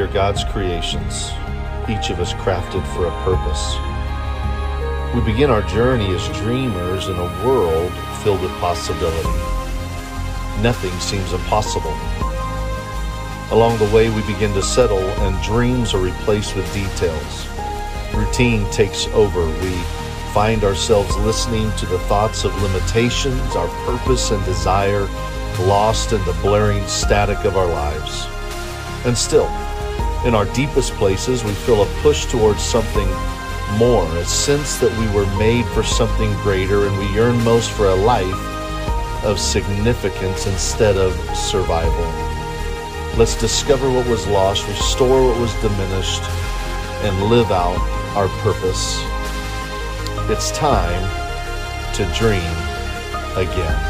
Are God's creations, each of us crafted for a purpose. We begin our journey as dreamers in a world filled with possibility. Nothing seems impossible. Along the way, we begin to settle, and dreams are replaced with details. Routine takes over. We find ourselves listening to the thoughts of limitations, our purpose and desire, lost in the blaring static of our lives. And still, in our deepest places, we feel a push towards something more, a sense that we were made for something greater, and we yearn most for a life of significance instead of survival. Let's discover what was lost, restore what was diminished, and live out our purpose. It's time to dream again.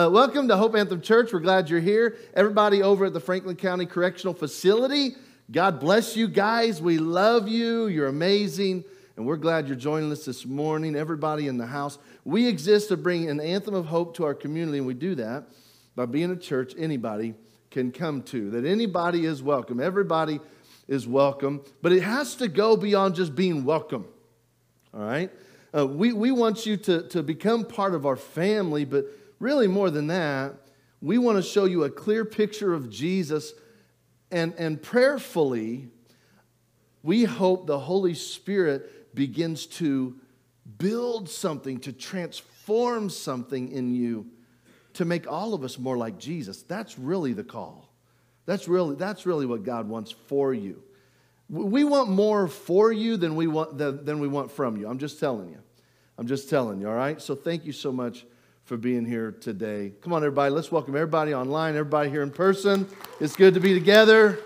Uh, welcome to Hope Anthem Church. We're glad you're here. Everybody over at the Franklin County Correctional Facility, God bless you guys. We love you. You're amazing. And we're glad you're joining us this morning. Everybody in the house. We exist to bring an anthem of hope to our community, and we do that by being a church anybody can come to, that anybody is welcome. Everybody is welcome, but it has to go beyond just being welcome. All right? Uh, we, we want you to, to become part of our family, but really more than that, we want to show you a clear picture of Jesus and, and prayerfully, we hope the Holy Spirit begins to build something, to transform something in you, to make all of us more like Jesus. That's really the call. That's really, that's really what God wants for you. We want more for you than we want, than, than we want from you. I'm just telling you. I'm just telling you, all right? So thank you so much for being here today. Come on, everybody. Let's welcome everybody online, everybody here in person. It's good to be together.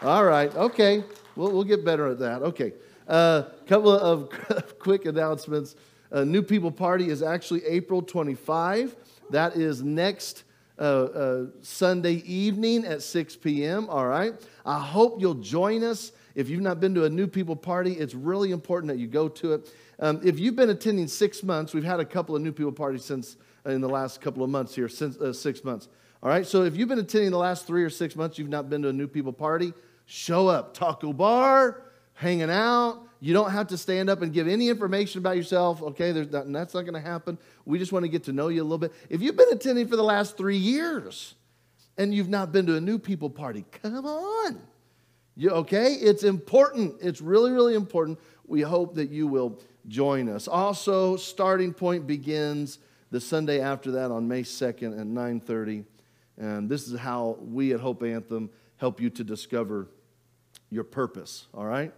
All right. Okay. We'll, we'll get better at that. Okay. A uh, couple of quick announcements. Uh, New People Party is actually April 25. That is next uh, uh, Sunday evening at 6 p.m. All right. I hope you'll join us. If you've not been to a New People Party, it's really important that you go to it. Um, if you've been attending six months, we've had a couple of new people parties since uh, in the last couple of months here, since uh, six months. All right, so if you've been attending the last three or six months, you've not been to a new people party, show up. Taco bar, hanging out. You don't have to stand up and give any information about yourself. Okay, not, that's not going to happen. We just want to get to know you a little bit. If you've been attending for the last three years and you've not been to a new people party, come on. You, okay, it's important. It's really, really important. We hope that you will join us. Also, starting point begins the Sunday after that on May 2nd at 9:30. And this is how we at Hope Anthem help you to discover your purpose, all right?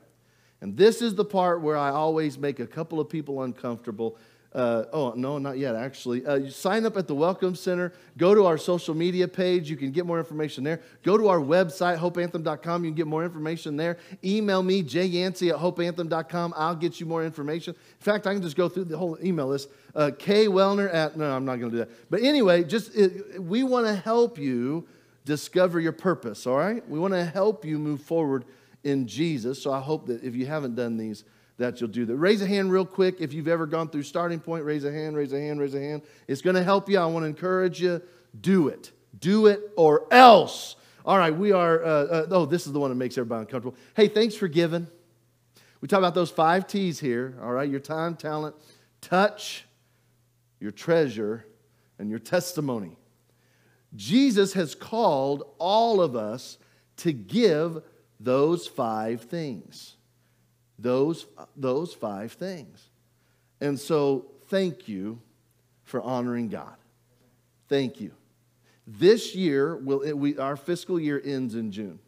And this is the part where I always make a couple of people uncomfortable uh, oh, no, not yet, actually. Uh, sign up at the Welcome Center. Go to our social media page. You can get more information there. Go to our website, hopeanthem.com. You can get more information there. Email me, jyancey at hopeanthem.com. I'll get you more information. In fact, I can just go through the whole email list. Uh, K. Wellner at, no, I'm not going to do that. But anyway, just it, we want to help you discover your purpose, all right? We want to help you move forward in Jesus. So I hope that if you haven't done these, that you'll do that. Raise a hand real quick if you've ever gone through starting point. Raise a hand, raise a hand, raise a hand. It's going to help you. I want to encourage you. Do it. Do it or else. All right, we are, uh, uh, oh, this is the one that makes everybody uncomfortable. Hey, thanks for giving. We talk about those five T's here, all right? Your time, talent, touch, your treasure, and your testimony. Jesus has called all of us to give those five things. Those, those five things. And so, thank you for honoring God. Thank you. This year, will it, we, our fiscal year ends in June.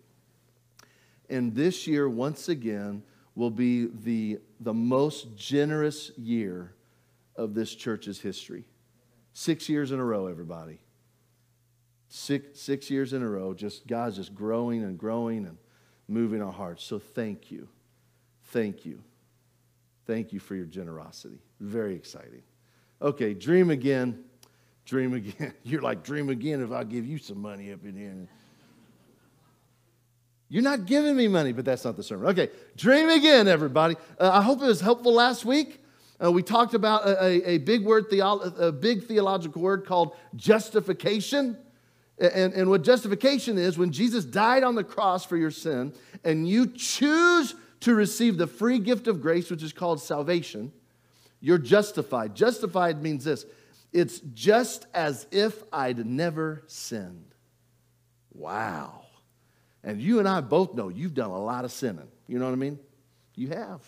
And this year, once again, will be the, the most generous year of this church's history. Six years in a row, everybody. Six, six years in a row, just God's just growing and growing and moving our hearts. So thank you. Thank you. Thank you for your generosity. Very exciting. Okay, dream again. Dream again. You're like, dream again if I give you some money up in here. You're not giving me money, but that's not the sermon. Okay, dream again, everybody. Uh, I hope it was helpful last week. Uh, we talked about a, a, a big word, theo- a big theological word called justification. And, and what justification is, when Jesus died on the cross for your sin, and you choose to receive the free gift of grace, which is called salvation, you're justified. Justified means this it's just as if I'd never sinned. Wow. And you and I both know you've done a lot of sinning. You know what I mean? You have.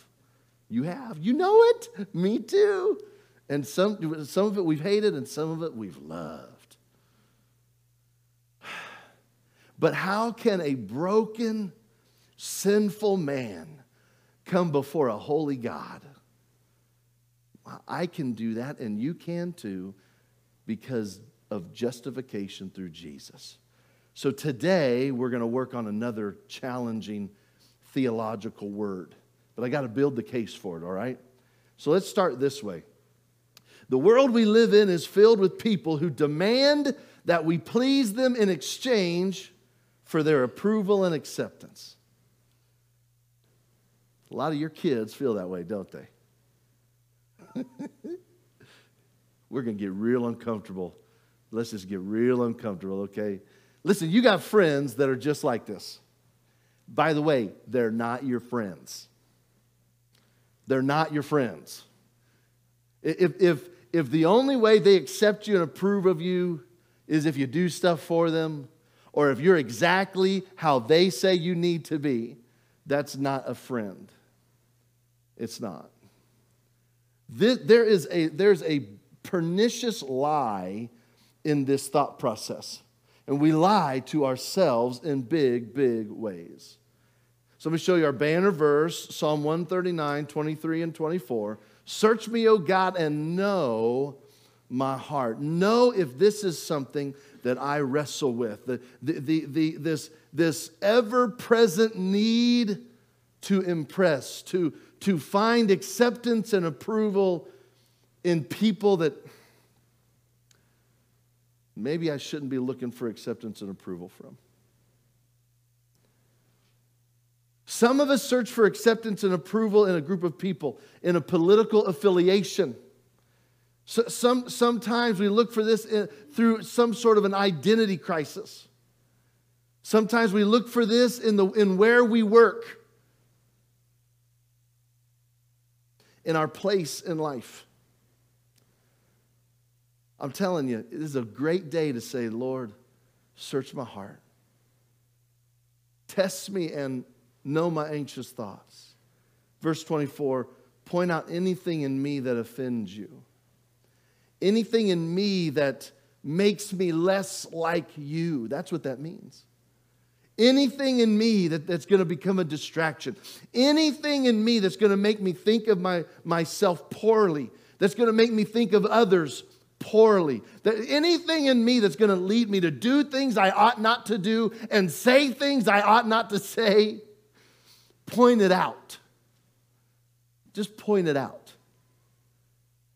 You have. You know it. Me too. And some, some of it we've hated and some of it we've loved. But how can a broken, sinful man come before a holy God? I can do that, and you can too, because of justification through Jesus. So today, we're going to work on another challenging theological word, but I got to build the case for it, all right? So let's start this way. The world we live in is filled with people who demand that we please them in exchange for their approval and acceptance. A lot of your kids feel that way, don't they? We're going to get real uncomfortable. Let's just get real uncomfortable, okay? Listen, you got friends that are just like this. By the way, they're not your friends. They're not your friends. If, if, if the only way they accept you and approve of you is if you do stuff for them, or if you're exactly how they say you need to be, that's not a friend. It's not. This, there is a, there's a pernicious lie in this thought process. And we lie to ourselves in big, big ways. So let me show you our banner verse Psalm 139, 23, and 24. Search me, O God, and know my heart. Know if this is something that I wrestle with. The, the, the, the this this ever present need to impress, to, to find acceptance and approval in people that maybe I shouldn't be looking for acceptance and approval from. Some of us search for acceptance and approval in a group of people, in a political affiliation. So some, sometimes we look for this in, through some sort of an identity crisis. Sometimes we look for this in, the, in where we work. In our place in life. I'm telling you, it is a great day to say, Lord, search my heart. Test me and know my anxious thoughts. Verse 24 point out anything in me that offends you, anything in me that makes me less like you. That's what that means anything in me that, that's going to become a distraction, anything in me that's going to make me think of my, myself poorly, that's going to make me think of others poorly, that anything in me that's going to lead me to do things I ought not to do and say things I ought not to say, point it out. Just point it out.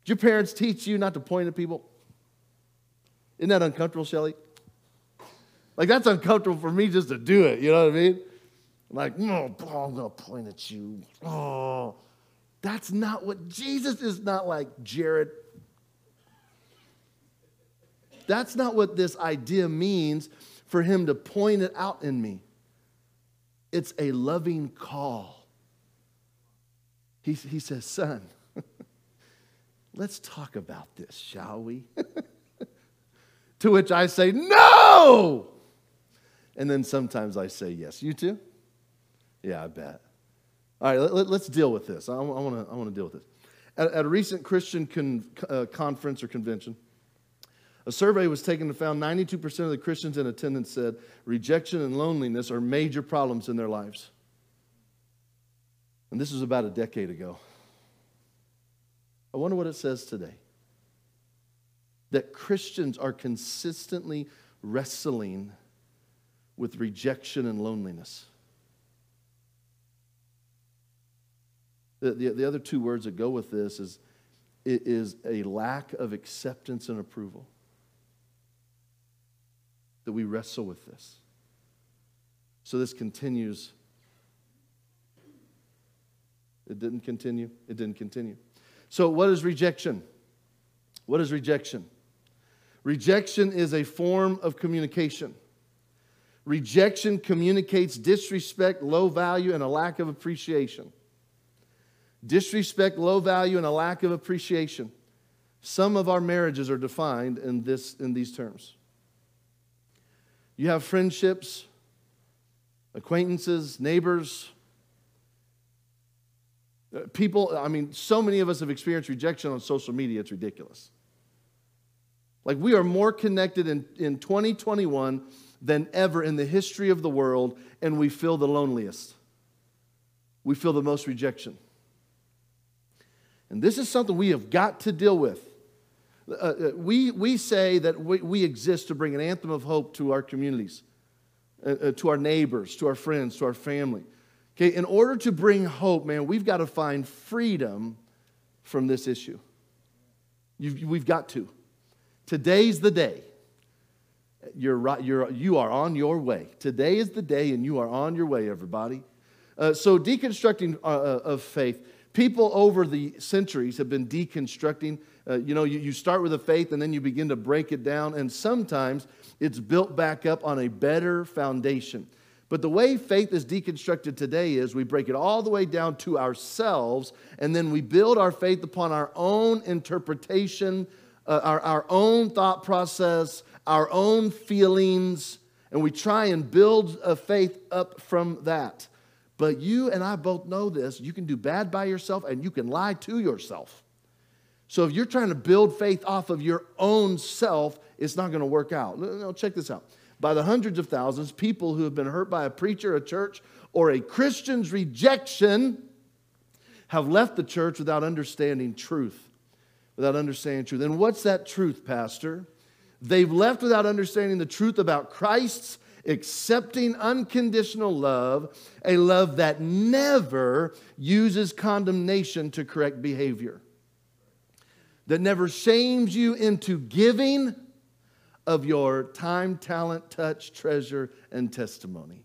Did your parents teach you not to point at people? Isn't that uncomfortable, Shelly? Like, that's uncomfortable for me just to do it. You know what I mean? Like, no, oh, I'm going to point at you. Oh, that's not what Jesus is not like, Jared. That's not what this idea means for him to point it out in me. It's a loving call. He, he says, Son, let's talk about this, shall we? to which I say, No! And then sometimes I say yes. You too? Yeah, I bet. All right, let, us deal with this. I, I want to deal with this. At, at a recent Christian con, uh, conference or convention, a survey was taken and found 92% of the Christians in attendance said rejection and loneliness are major problems in their lives. And this was about a decade ago. I wonder what it says today. That Christians are consistently wrestling with rejection and loneliness. The, the, the, other two words that go with this is, it is a lack of acceptance and approval. That we wrestle with this. So this continues. It didn't continue. It didn't continue. So, what is rejection? What is rejection? Rejection is a form of communication. Rejection communicates disrespect, low value, and a lack of appreciation. Disrespect, low value, and a lack of appreciation. Some of our marriages are defined in, this, in these terms. You have friendships, acquaintances, neighbors, uh, people. I mean, so many of us have experienced rejection on social media, it's ridiculous. Like, we are more connected in, in 2021 than ever in the history of the world, and we feel the loneliest. We feel the most rejection. And this is something we have got to deal with. Uh, uh, we, we say that we, we exist to bring an anthem of hope to our communities, uh, uh, to our neighbors, to our friends, to our family. Okay, in order to bring hope, man, we've got to find freedom from this issue. You've, we've got to. Today's the day. You're right, you're, you are on your way. Today is the day, and you are on your way, everybody. Uh, so, deconstructing uh, uh, of faith. People over the centuries have been deconstructing. Uh, you know, you, you start with a faith and then you begin to break it down, and sometimes it's built back up on a better foundation. But the way faith is deconstructed today is we break it all the way down to ourselves, and then we build our faith upon our own interpretation, uh, our, our own thought process, our own feelings, and we try and build a faith up from that. But you and I both know this. You can do bad by yourself and you can lie to yourself. So if you're trying to build faith off of your own self, it's not going to work out. No, check this out. By the hundreds of thousands, people who have been hurt by a preacher, a church, or a Christian's rejection have left the church without understanding truth. Without understanding truth. And what's that truth, Pastor? They've left without understanding the truth about Christ's accepting unconditional love, a love that never uses condemnation to correct behavior, that never shames you into giving of your time, talent, touch, treasure, and testimony.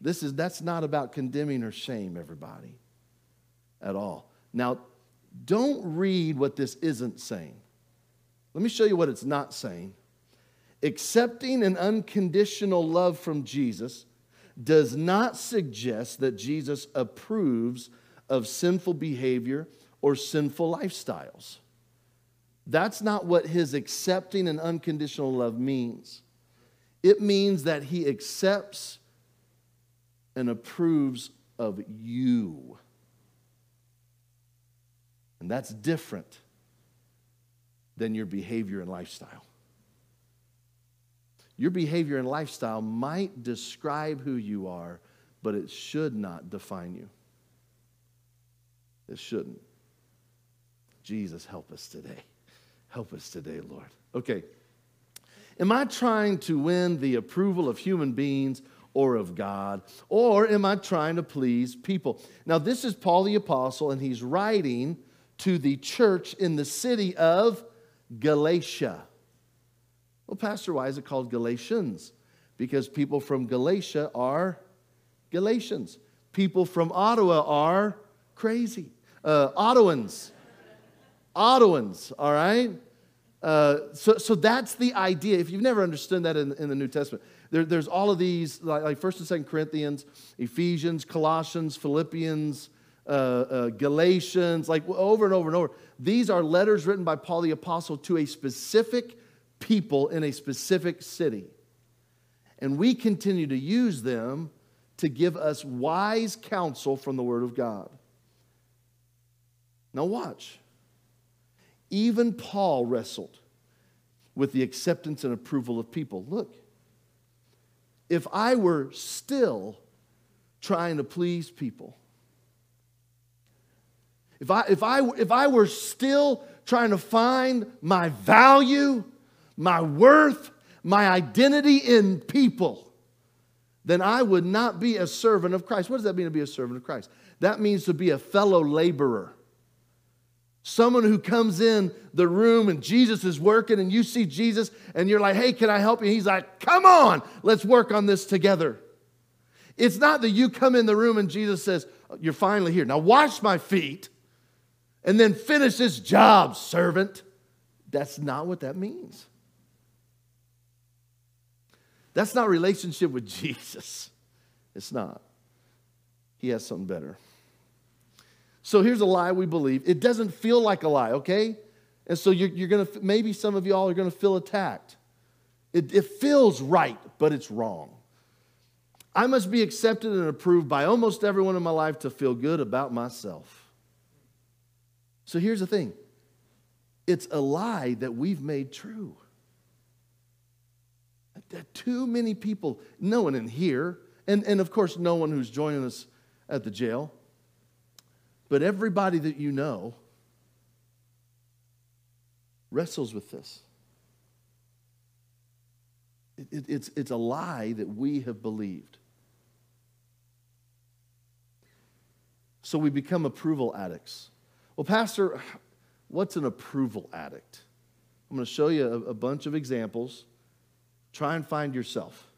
This is that's not about condemning or shame everybody at all. Now, don't read what this isn't saying. Let me show you what it's not saying. Accepting an unconditional love from Jesus does not suggest that Jesus approves of sinful behavior or sinful lifestyles. That's not what his accepting an unconditional love means. It means that he accepts and approves of you. And that's different than your behavior and lifestyle. Your behavior and lifestyle might describe who you are, but it should not define you. It shouldn't. Jesus, help us today. Help us today, Lord. Okay. Am I trying to win the approval of human beings or of God? Or am I trying to please people? Now, this is Paul the Apostle, and he's writing to the church in the city of Galatia. Well, Pastor, why is it called Galatians? Because people from Galatia are Galatians. People from Ottawa are crazy. Uh, Ottawans. Ottawans, all right? Uh, so, so that's the idea. If you've never understood that in, in the New Testament, there, there's all of these, like, like 1st and 2nd Corinthians, Ephesians, Colossians, Philippians, uh, uh, Galatians, like over and over and over. These are letters written by Paul the Apostle to a specific people in a specific city. And we continue to use them to give us wise counsel from the Word of God. Now, watch. Even Paul wrestled with the acceptance and approval of people. Look, if I were still trying to please people, if I, if, I, if I were still trying to find my value, my worth, my identity in people, then I would not be a servant of Christ. What does that mean to be a servant of Christ? That means to be a fellow laborer. Someone who comes in the room and Jesus is working and you see Jesus and you're like, hey, can I help you? He's like, come on, let's work on this together. It's not that you come in the room and Jesus says, you're finally here. Now wash my feet and then finish this job, servant. That's not what that means. That's not relationship with Jesus. It's not. He has something better. So here's a lie we believe. It doesn't feel like a lie, okay? And so you're, you're going to, maybe some of y'all are going to feel attacked. It, it feels right, but it's wrong. I must be accepted and approved by almost everyone in my life to feel good about myself. So here's the thing it's a lie that we've made true. That too many people, no one in here, and, and of course, no one who's joining us at the jail, but everybody that you know wrestles with this. It, it, it's, it's a lie that we have believed. So we become approval addicts. Well, Pastor, what's an approval addict? I'm going to show you a, a bunch of examples. Try and find yourself.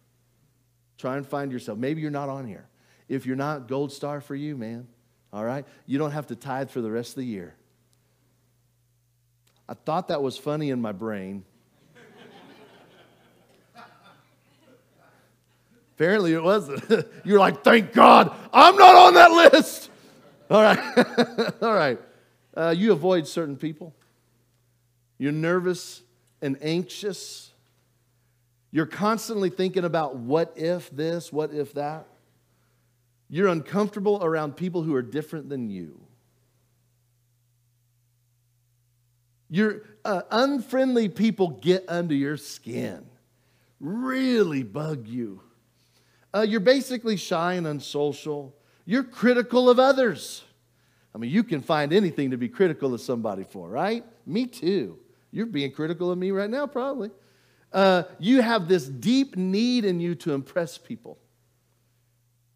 Try and find yourself. Maybe you're not on here. If you're not, gold star for you, man. All right? You don't have to tithe for the rest of the year. I thought that was funny in my brain. Apparently it wasn't. You're like, thank God, I'm not on that list. All right. All right. Uh, you avoid certain people. You're nervous and anxious. You're constantly thinking about what if this, what if that. You're uncomfortable around people who are different than you. Your uh, unfriendly people get under your skin, really bug you. Uh, you're basically shy and unsocial. You're critical of others. I mean, you can find anything to be critical of somebody for, right? Me too. You're being critical of me right now, probably. Uh, you have this deep need in you to impress people.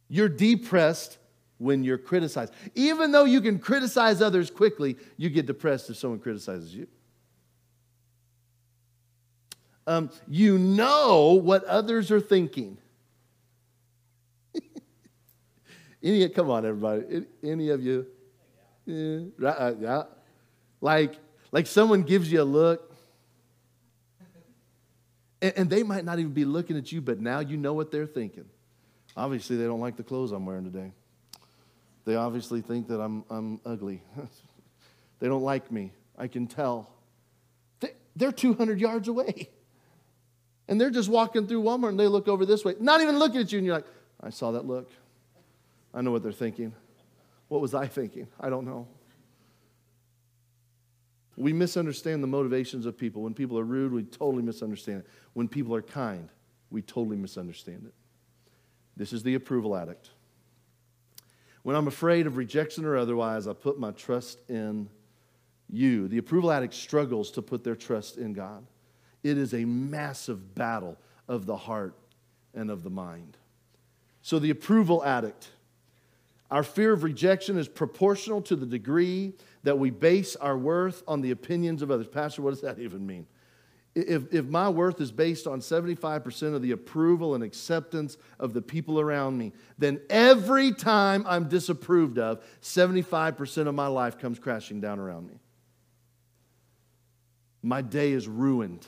You're depressed when you're criticized. Even though you can criticize others quickly, you get depressed if someone criticizes you. Um, you know what others are thinking. Any, come on, everybody. Any of you? Yeah, right, uh, yeah. Like, like someone gives you a look, and, and they might not even be looking at you, but now you know what they're thinking. Obviously, they don't like the clothes I'm wearing today. They obviously think that I'm, I'm ugly. they don't like me. I can tell. They're 200 yards away. And they're just walking through Walmart and they look over this way, not even looking at you, and you're like, I saw that look. I know what they're thinking. What was I thinking? I don't know. We misunderstand the motivations of people. When people are rude, we totally misunderstand it. When people are kind, we totally misunderstand it. This is the approval addict. When I'm afraid of rejection or otherwise, I put my trust in you. The approval addict struggles to put their trust in God. It is a massive battle of the heart and of the mind. So, the approval addict our fear of rejection is proportional to the degree that we base our worth on the opinions of others. Pastor, what does that even mean? If, if my worth is based on 75% of the approval and acceptance of the people around me, then every time I'm disapproved of, 75% of my life comes crashing down around me. My day is ruined.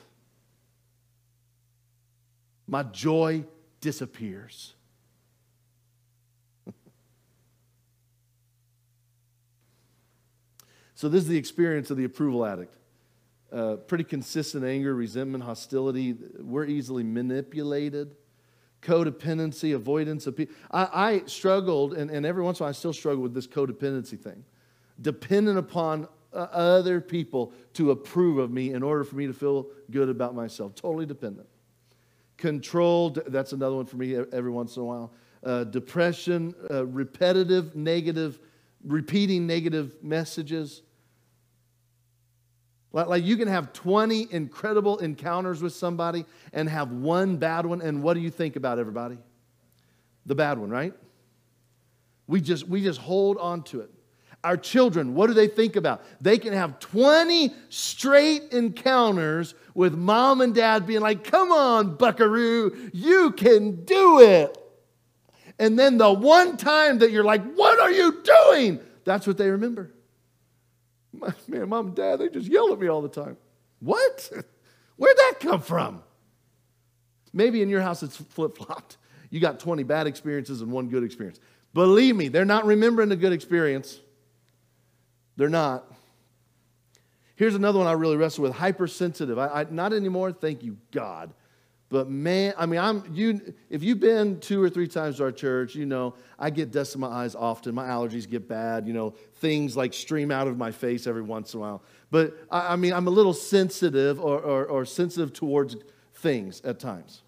My joy disappears. So, this is the experience of the approval addict. Uh, pretty consistent anger, resentment, hostility. We're easily manipulated. Codependency, avoidance of people. I, I struggled, and, and every once in a while I still struggle with this codependency thing. Dependent upon uh, other people to approve of me in order for me to feel good about myself. Totally dependent. Controlled, that's another one for me every once in a while. Uh, depression, uh, repetitive, negative, repeating negative messages. Like you can have 20 incredible encounters with somebody and have one bad one, and what do you think about everybody? The bad one, right? We just we just hold on to it. Our children, what do they think about? They can have 20 straight encounters with mom and dad being like, come on, buckaroo, you can do it. And then the one time that you're like, what are you doing? That's what they remember. Man, mom and dad, they just yell at me all the time. What? Where'd that come from? Maybe in your house it's flip flopped. You got 20 bad experiences and one good experience. Believe me, they're not remembering the good experience. They're not. Here's another one I really wrestle with hypersensitive. I, I, not anymore, thank you, God. But man, I mean, I'm you. If you've been two or three times to our church, you know I get dust in my eyes often. My allergies get bad. You know, things like stream out of my face every once in a while. But I, I mean, I'm a little sensitive or, or, or sensitive towards things at times.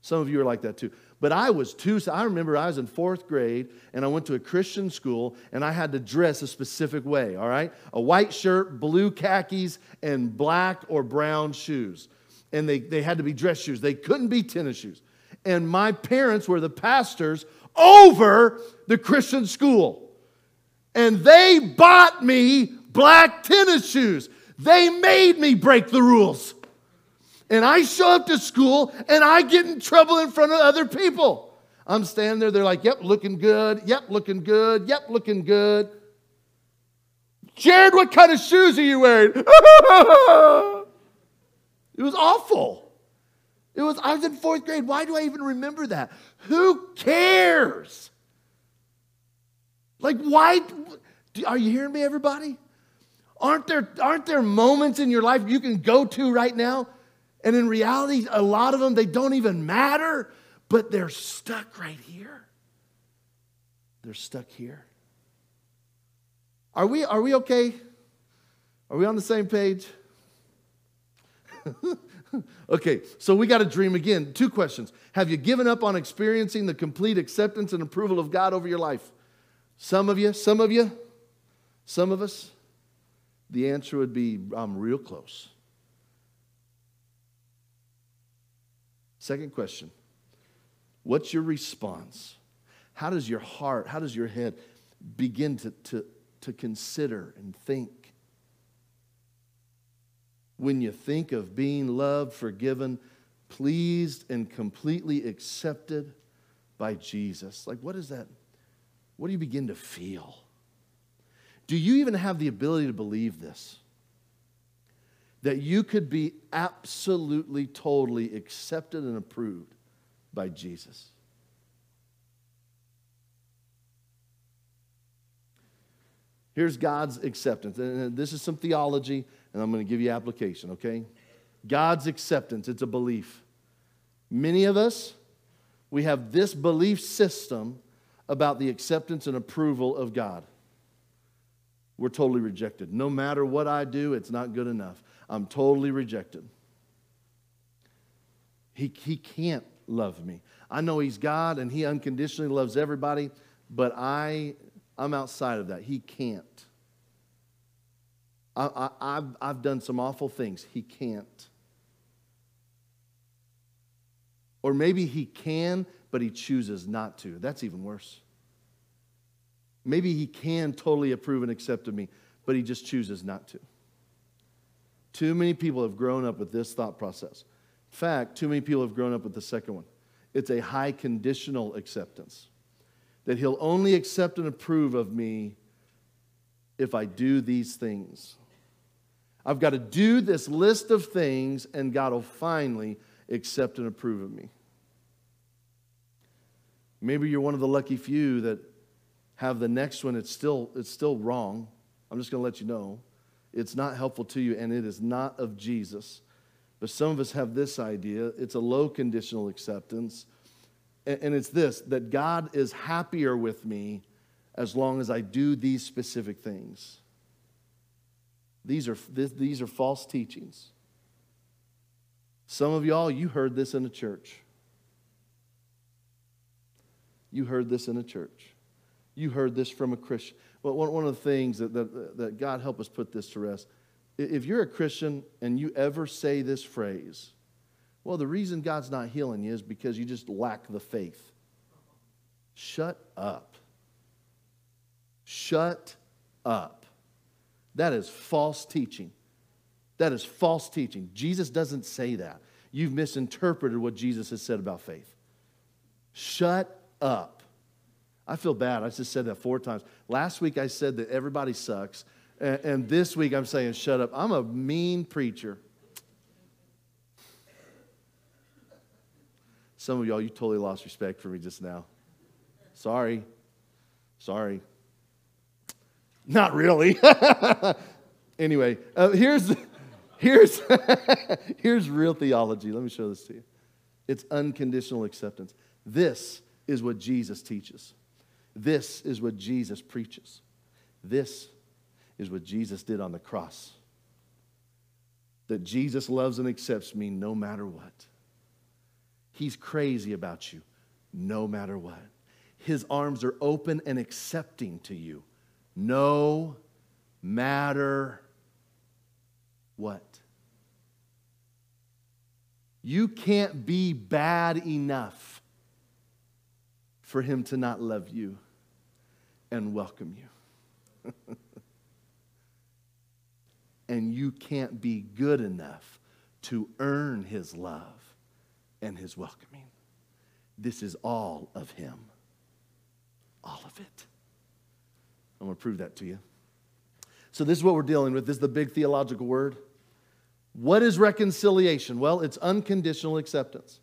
Some of you are like that too. But I was too, I remember I was in fourth grade and I went to a Christian school and I had to dress a specific way, all right? A white shirt, blue khakis, and black or brown shoes. And they, they had to be dress shoes, they couldn't be tennis shoes. And my parents were the pastors over the Christian school. And they bought me black tennis shoes. They made me break the rules and I show up to school and I get in trouble in front of other people. I'm standing there, they're like, yep, looking good, yep, looking good, yep, looking good. Jared, what kind of shoes are you wearing? it was awful. It was, I was in fourth grade. Why do I even remember that? Who cares? Like, why? Are you hearing me, everybody? Aren't there, aren't there moments in your life you can go to right now and in reality, a lot of them, they don't even matter, but they're stuck right here. They're stuck here. Are we, are we okay? Are we on the same page? okay, so we got to dream again. Two questions. Have you given up on experiencing the complete acceptance and approval of God over your life? Some of you, some of you, some of us, the answer would be I'm real close. Second question What's your response? How does your heart, how does your head begin to, to, to consider and think? When you think of being loved, forgiven, pleased, and completely accepted by Jesus, like what is that? What do you begin to feel? Do you even have the ability to believe this? that you could be absolutely, totally accepted and approved by Jesus. Here's God's acceptance. And this is some theology, and I'm going to give you application, okay? God's acceptance, it's a belief. Many of us, we have this belief system about the acceptance and approval of God. We're totally rejected. No matter what I do, it's not good enough. I'm totally rejected. He, he can't love me. I know He's God and He unconditionally loves everybody, but I, I'm outside of that. He can't. I, I, have I've done some awful things. He can't. Or maybe He can, but He chooses not to. That's even worse. Maybe He can totally approve and accept of me, but He just chooses not to. Too many people have grown up with this thought process. In fact, too many people have grown up with the second one. It's a high conditional acceptance. That he'll only accept and approve of me if I do these things. I've got to do this list of things, and God will finally accept and approve of me. Maybe you're one of the lucky few that have the next one, it's still, it's still wrong. I'm just going to let you know. It's not helpful to you, and it is not of Jesus. But some of us have this idea it's a low conditional acceptance. And it's this that God is happier with me as long as I do these specific things. These are, these are false teachings. Some of y'all, you heard this in a church. You heard this in a church. You heard this from a Christian. Well, one, one of the things that, that, that God help us put this to rest if you're a Christian and you ever say this phrase, well, the reason God's not healing you is because you just lack the faith. Shut up. Shut up. That is false teaching. That is false teaching. Jesus doesn't say that. You've misinterpreted what Jesus has said about faith. Shut up. I feel bad. I just said that four times. Last week I said that everybody sucks. And, this week I'm saying, shut up. I'm a mean preacher. Some of y'all, you totally lost respect for me just now. Sorry. Sorry. Not really. anyway, uh, here's, here's, here's real theology. Let me show this to you. It's unconditional acceptance. This is what Jesus teaches. This is what Jesus preaches. This is what Jesus did on the cross. That Jesus loves and accepts me no matter what. He's crazy about you no matter what. His arms are open and accepting to you no matter what. You can't be bad enough for him to not love you and welcome you. and you can't be good enough to earn his love and his welcoming. This is all of him. All of it. I'm going to prove that to you. So, this is what we're dealing with. This is the big theological word. What is reconciliation? Well, it's unconditional acceptance.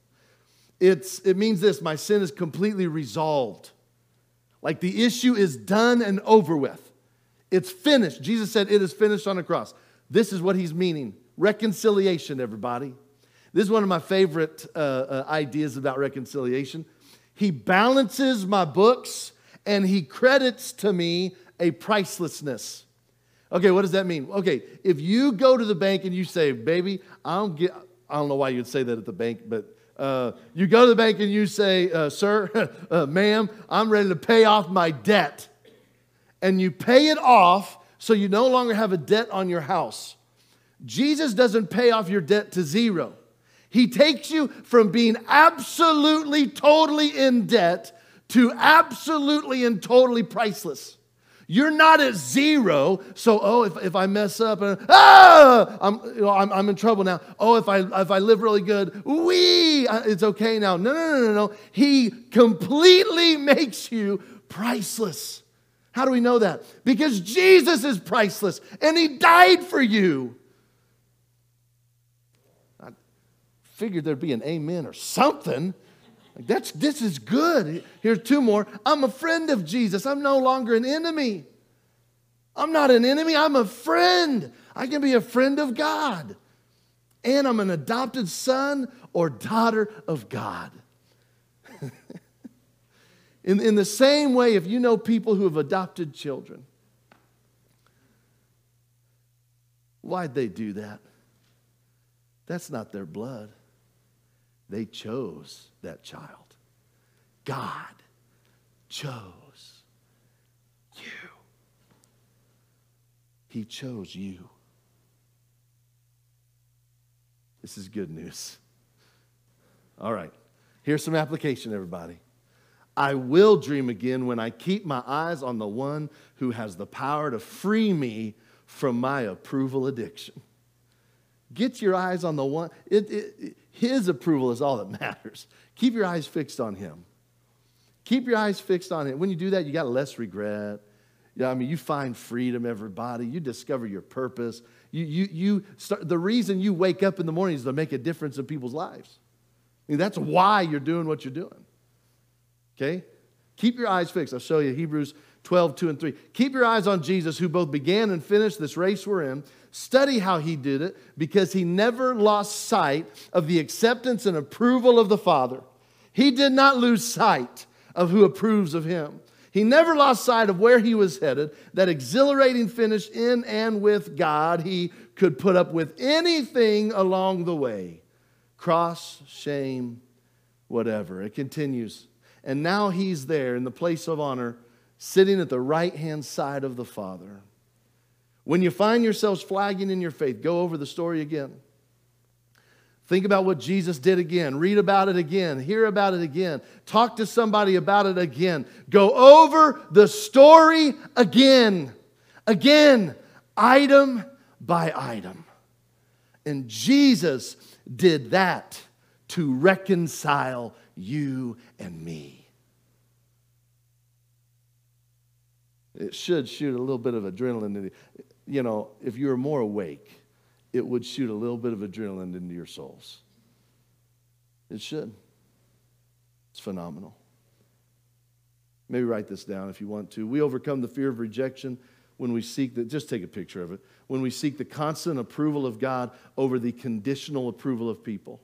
It's, it means this my sin is completely resolved. Like the issue is done and over with. It's finished. Jesus said it is finished on the cross. This is what he's meaning reconciliation, everybody. This is one of my favorite uh, uh, ideas about reconciliation. He balances my books and he credits to me a pricelessness. Okay, what does that mean? Okay, if you go to the bank and you say, baby, I don't get, I don't know why you'd say that at the bank, but uh, you go to the bank and you say, uh, sir, uh, ma'am, I'm ready to pay off my debt. And you pay it off so you no longer have a debt on your house. Jesus doesn't pay off your debt to zero. He takes you from being absolutely, totally in debt to absolutely and totally priceless. You're not at zero. So, oh, if, if I mess up, and, ah, I'm, you know, I'm, I'm in trouble now. Oh, if I, if I live really good, wee, it's okay now. No, no, no, no, no. He completely makes you priceless. How do we know that? Because Jesus is priceless and he died for you. I figured there'd be an amen or something. That's, this is good. Here's two more. I'm a friend of Jesus. I'm no longer an enemy. I'm not an enemy. I'm a friend. I can be a friend of God. And I'm an adopted son or daughter of God. in, in the same way, if you know people who have adopted children, why'd they do that? That's not their blood. They chose that child. God chose you. He chose you. This is good news. All right. Here's some application, everybody. I will dream again when I keep my eyes on the one who has the power to free me from my approval addiction. Get your eyes on the one. It, it, his approval is all that matters. Keep your eyes fixed on Him. Keep your eyes fixed on Him. When you do that, you got less regret. Yeah, I mean, you find freedom, everybody. You discover your purpose. You, you, you start, the reason you wake up in the morning is to make a difference in people's lives. I mean, that's why you're doing what you're doing. Okay? Keep your eyes fixed. I'll show you Hebrews 12, 2 and 3. Keep your eyes on Jesus, who both began and finished this race we're in. Study how he did it because he never lost sight of the acceptance and approval of the Father. He did not lose sight of who approves of him. He never lost sight of where he was headed, that exhilarating finish in and with God. He could put up with anything along the way cross, shame, whatever. It continues. And now he's there in the place of honor, sitting at the right hand side of the Father. When you find yourselves flagging in your faith, go over the story again. Think about what Jesus did again. Read about it again. Hear about it again. Talk to somebody about it again. Go over the story again. Again, item by item. And Jesus did that to reconcile you and me. It should shoot a little bit of adrenaline. Into, you know, if you were more awake, it would shoot a little bit of adrenaline into your souls. It should. It's phenomenal. Maybe write this down if you want to. We overcome the fear of rejection when we seek the, just take a picture of it, when we seek the constant approval of God over the conditional approval of people.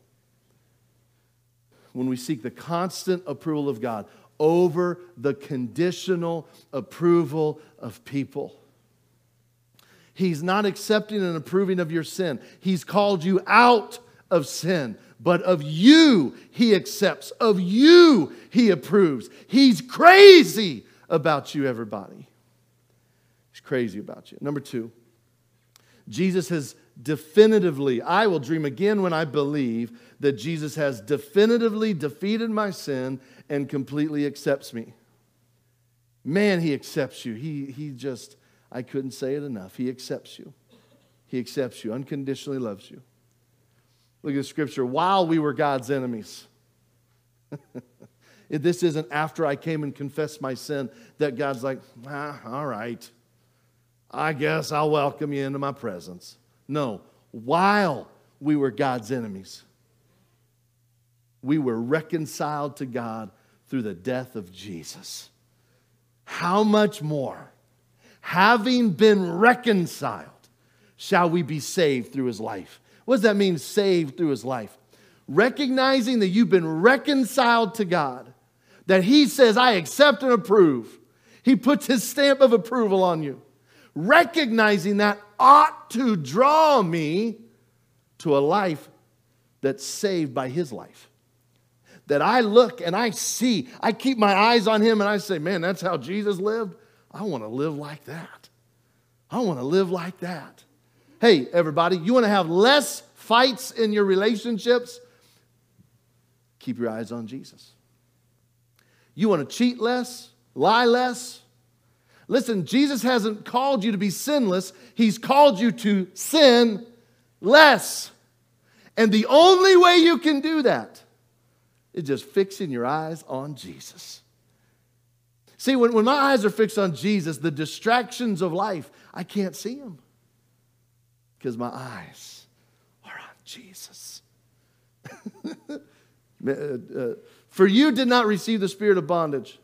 When we seek the constant approval of God over the conditional approval of people. He's not accepting and approving of your sin. He's called you out of sin, but of you he accepts, of you he approves. He's crazy about you, everybody. He's crazy about you. Number two, Jesus has definitively, I will dream again when I believe that Jesus has definitively defeated my sin and completely accepts me. Man, he accepts you. He, he just, I couldn't say it enough. He accepts you. He accepts you, unconditionally loves you. Look at the scripture. While we were God's enemies, this isn't after I came and confessed my sin that God's like, ah, all right, I guess I'll welcome you into my presence. No, while we were God's enemies, we were reconciled to God through the death of Jesus. How much more, having been reconciled, shall we be saved through his life? What does that mean, saved through his life? Recognizing that you've been reconciled to God, that he says, I accept and approve. He puts his stamp of approval on you. Recognizing that ought to draw me to a life that's saved by his life that I look and I see, I keep my eyes on him and I say, man, that's how Jesus lived. I want to live like that. I want to live like that. Hey, everybody, you want to have less fights in your relationships? Keep your eyes on Jesus. You want to cheat less, lie less? Listen, Jesus hasn't called you to be sinless, He's called you to sin less. And the only way you can do that is just fixing your eyes on Jesus. See, when, when my eyes are fixed on Jesus, the distractions of life, I can't see them because my eyes are on Jesus. Uh, uh, for you did not receive the spirit of bondage.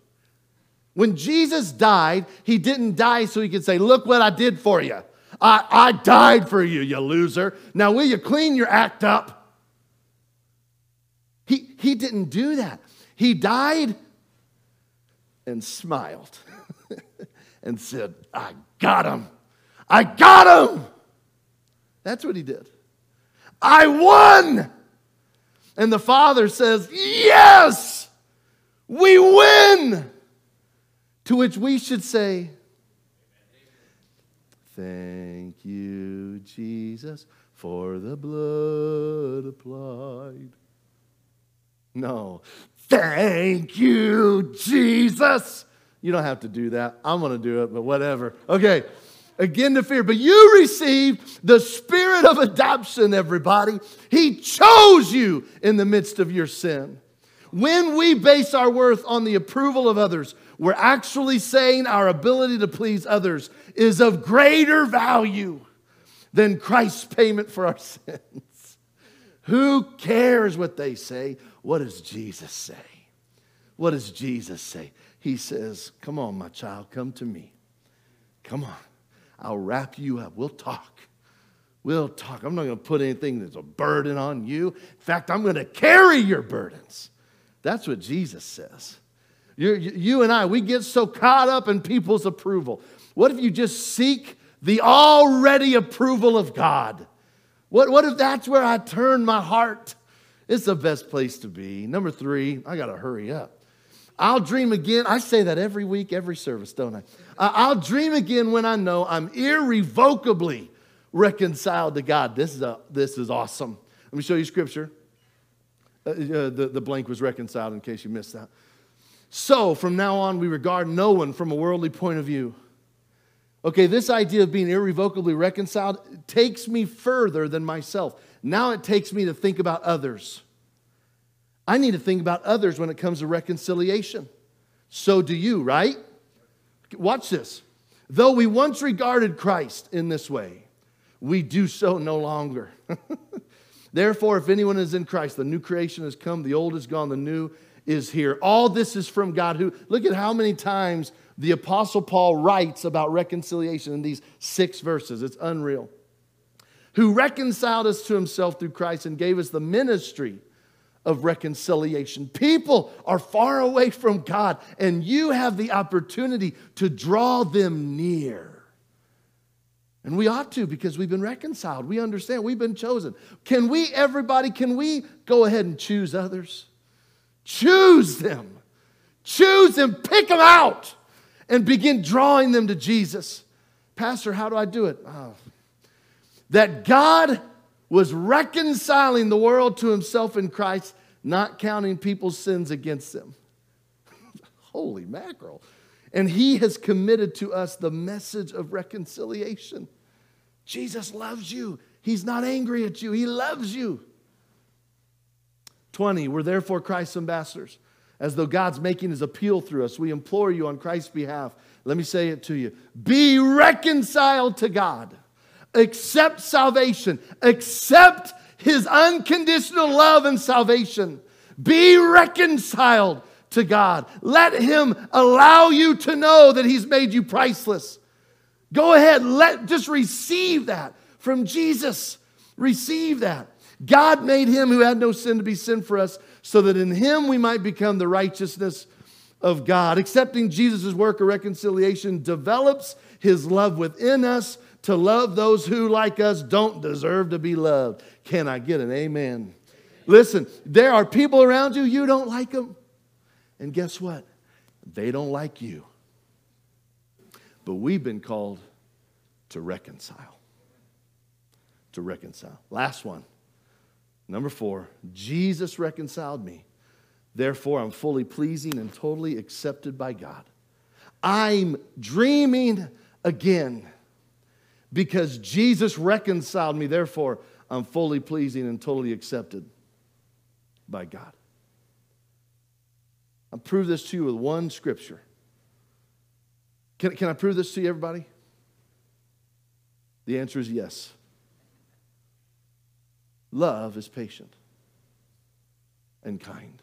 When Jesus died, he didn't die so he could say, Look what I did for you. I, I died for you, you loser. Now, will you clean your act up? He, he didn't do that. He died and smiled and said, I got him. I got him. That's what he did. I won. And the father says, Yes, we win. To which we should say, Thank you, Jesus, for the blood applied. No. Thank you, Jesus. You don't have to do that. I'm going to do it, but whatever. Okay. Again to fear. But you received the spirit of adoption, everybody. He chose you in the midst of your sin. When we base our worth on the approval of others, we're actually saying our ability to please others is of greater value than Christ's payment for our sins. Who cares what they say? What does Jesus say? What does Jesus say? He says, Come on, my child, come to me. Come on. I'll wrap you up. We'll talk. We'll talk. I'm not going to put anything that's a burden on you. In fact, I'm going to carry your burdens. That's what Jesus says. you you and I, we get so caught up in people's approval. What if you just seek the already approval of God? What, what if that's where I turn my heart? It's the best place to be. Number three, I got to hurry up. I'll dream again. I say that every week, every service, don't I? I'll dream again when I know I'm irrevocably reconciled to God. This is, a, this is awesome. Let me show you scripture. Uh, uh, the, the blank was reconciled in case you missed that. So, from now on, we regard no one from a worldly point of view. Okay, this idea of being irrevocably reconciled takes me further than myself. Now it takes me to think about others. I need to think about others when it comes to reconciliation. So do you, right? Watch this. Though we once regarded Christ in this way, we do so no longer. Therefore, if anyone is in Christ, the new creation has come, the old is gone, the new is here. All this is from God who, look at how many times the Apostle Paul writes about reconciliation in these six verses. It's unreal. Who reconciled us to himself through Christ and gave us the ministry of reconciliation. People are far away from God, and you have the opportunity to draw them near. And we ought to because we've been reconciled. We understand we've been chosen. Can we, everybody, can we go ahead and choose others? Choose them. Choose them, pick them out, and begin drawing them to Jesus. Pastor, how do I do it? Oh. That God was reconciling the world to himself in Christ, not counting people's sins against them. Holy mackerel. And he has committed to us the message of reconciliation. Jesus loves you. He's not angry at you, he loves you. 20, we're therefore Christ's ambassadors. As though God's making his appeal through us, we implore you on Christ's behalf. Let me say it to you be reconciled to God accept salvation, accept his unconditional love and salvation. Be reconciled to God. Let him allow you to know that he's made you priceless. Go ahead, let just receive that from Jesus. Receive that. God made him who had no sin to be sin for us so that in him we might become the righteousness of God. Accepting Jesus' work of reconciliation develops his love within us to love those who, like us, don't deserve to be loved. Can I get an amen? Listen, there are people around you, you don't like them. And guess what? They don't like you. But we've been called to reconcile. To reconcile. Last one. Number four, Jesus reconciled me. Therefore, I'm fully pleasing and totally accepted by God. I'm dreaming again because Jesus reconciled me. Therefore, I'm fully pleasing and totally accepted by God. I'll prove this to you with one scripture. Can, can I prove this to you, everybody? The answer is yes. Love is patient and kind.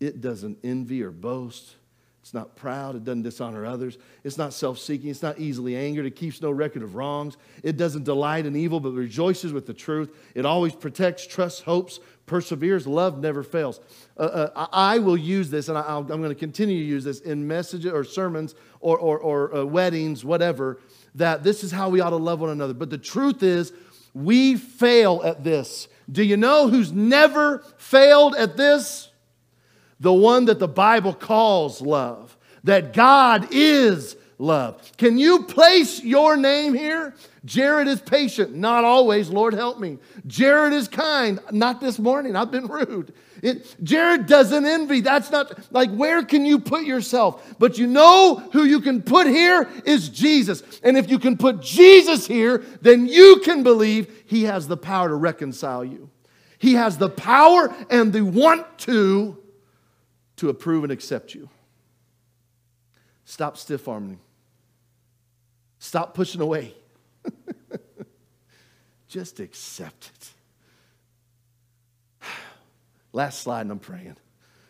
It doesn't envy or boast. It's not proud. It doesn't dishonor others. It's not self seeking. It's not easily angered. It keeps no record of wrongs. It doesn't delight in evil, but rejoices with the truth. It always protects, trusts, hopes, perseveres. Love never fails. Uh, uh, I will use this, and i am going to continue to use this in messages or sermons or, or, or uh, weddings, whatever, that this is how we ought to love one another. But the truth is, we fail at this. Do you know who's never failed at this? the one that the Bible calls love, that God is love. Can you place your name here? Jared is patient, not always, Lord help me. Jared is kind, not this morning, I've been rude. It, Jared doesn't envy. That's not like where can you put yourself? But you know who you can put here is Jesus. And if you can put Jesus here, then you can believe he has the power to reconcile you. He has the power and the want to to approve and accept you. Stop stiff arming. Stop pushing away. Just accept it. Last slide, and I'm praying.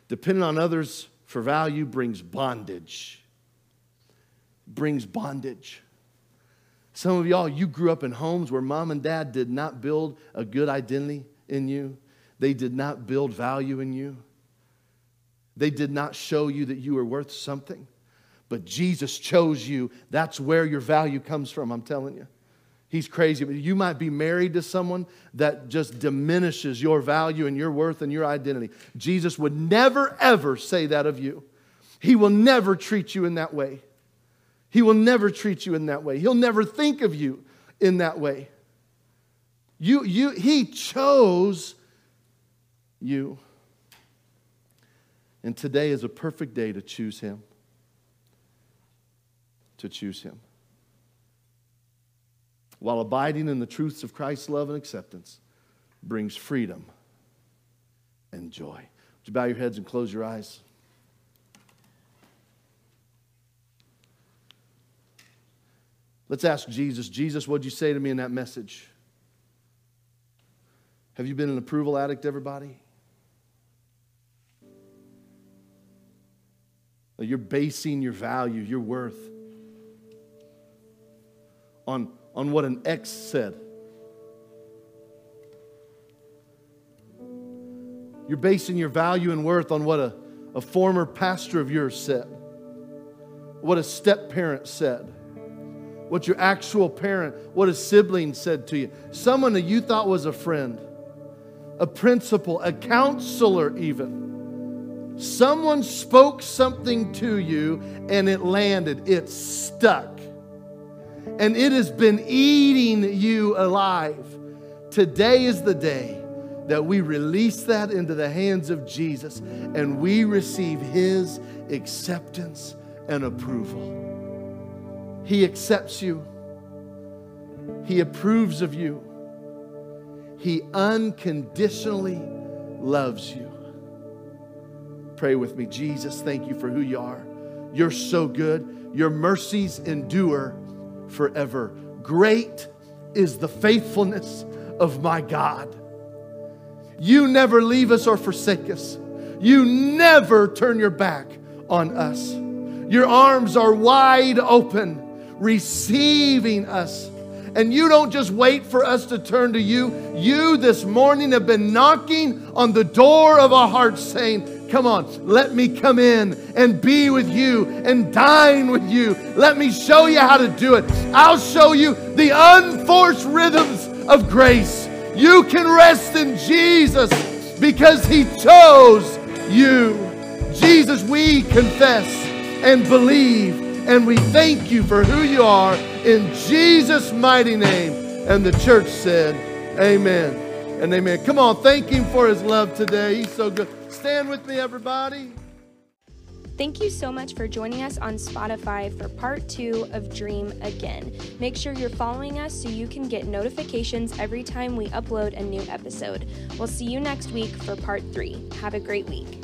Depending on others for value brings bondage. Brings bondage. Some of y'all, you grew up in homes where mom and dad did not build a good identity in you, they did not build value in you. They did not show you that you were worth something, but Jesus chose you. That's where your value comes from, I'm telling you. He's crazy, but you might be married to someone that just diminishes your value and your worth and your identity. Jesus would never, ever say that of you. He will never treat you in that way. He will never treat you in that way. He'll never think of you in that way. You, you, he chose you. And today is a perfect day to choose Him. To choose Him. While abiding in the truths of Christ's love and acceptance brings freedom and joy. Would you bow your heads and close your eyes? Let's ask Jesus Jesus, what'd you say to me in that message? Have you been an approval addict, everybody? You're basing your value, your worth on, on what an ex said. You're basing your value and worth on what a, a former pastor of yours said, what a step parent said, what your actual parent, what a sibling said to you, someone that you thought was a friend, a principal, a counselor, even. Someone spoke something to you and it landed, it stuck. And it has been eating you alive. Today is the day that we release that into the hands of Jesus and we receive His acceptance and approval. He accepts you, He approves of you, He unconditionally loves you. Pray with me. Jesus, thank you for who you are. You're so good. Your mercies endure forever. Great is the faithfulness of my God. You never leave us or forsake us. You never turn your back on us. Your arms are wide open, receiving us. And you don't just wait for us to turn to you. You this morning have been knocking on the door of our hearts saying, Come on, let me come in and be with you and dine with you. Let me show you how to do it. I'll show you the unforced rhythms of grace. You can rest in Jesus because He chose you. Jesus, we confess and believe, and we thank you for who you are in Jesus' mighty name. And the church said, Amen and amen. Come on, thank Him for His love today. He's so good. Stand with me, everybody. Thank you so much for joining us on Spotify for part two of Dream Again. Make sure you're following us so you can get notifications every time we upload a new episode. We'll see you next week for part three. Have a great week.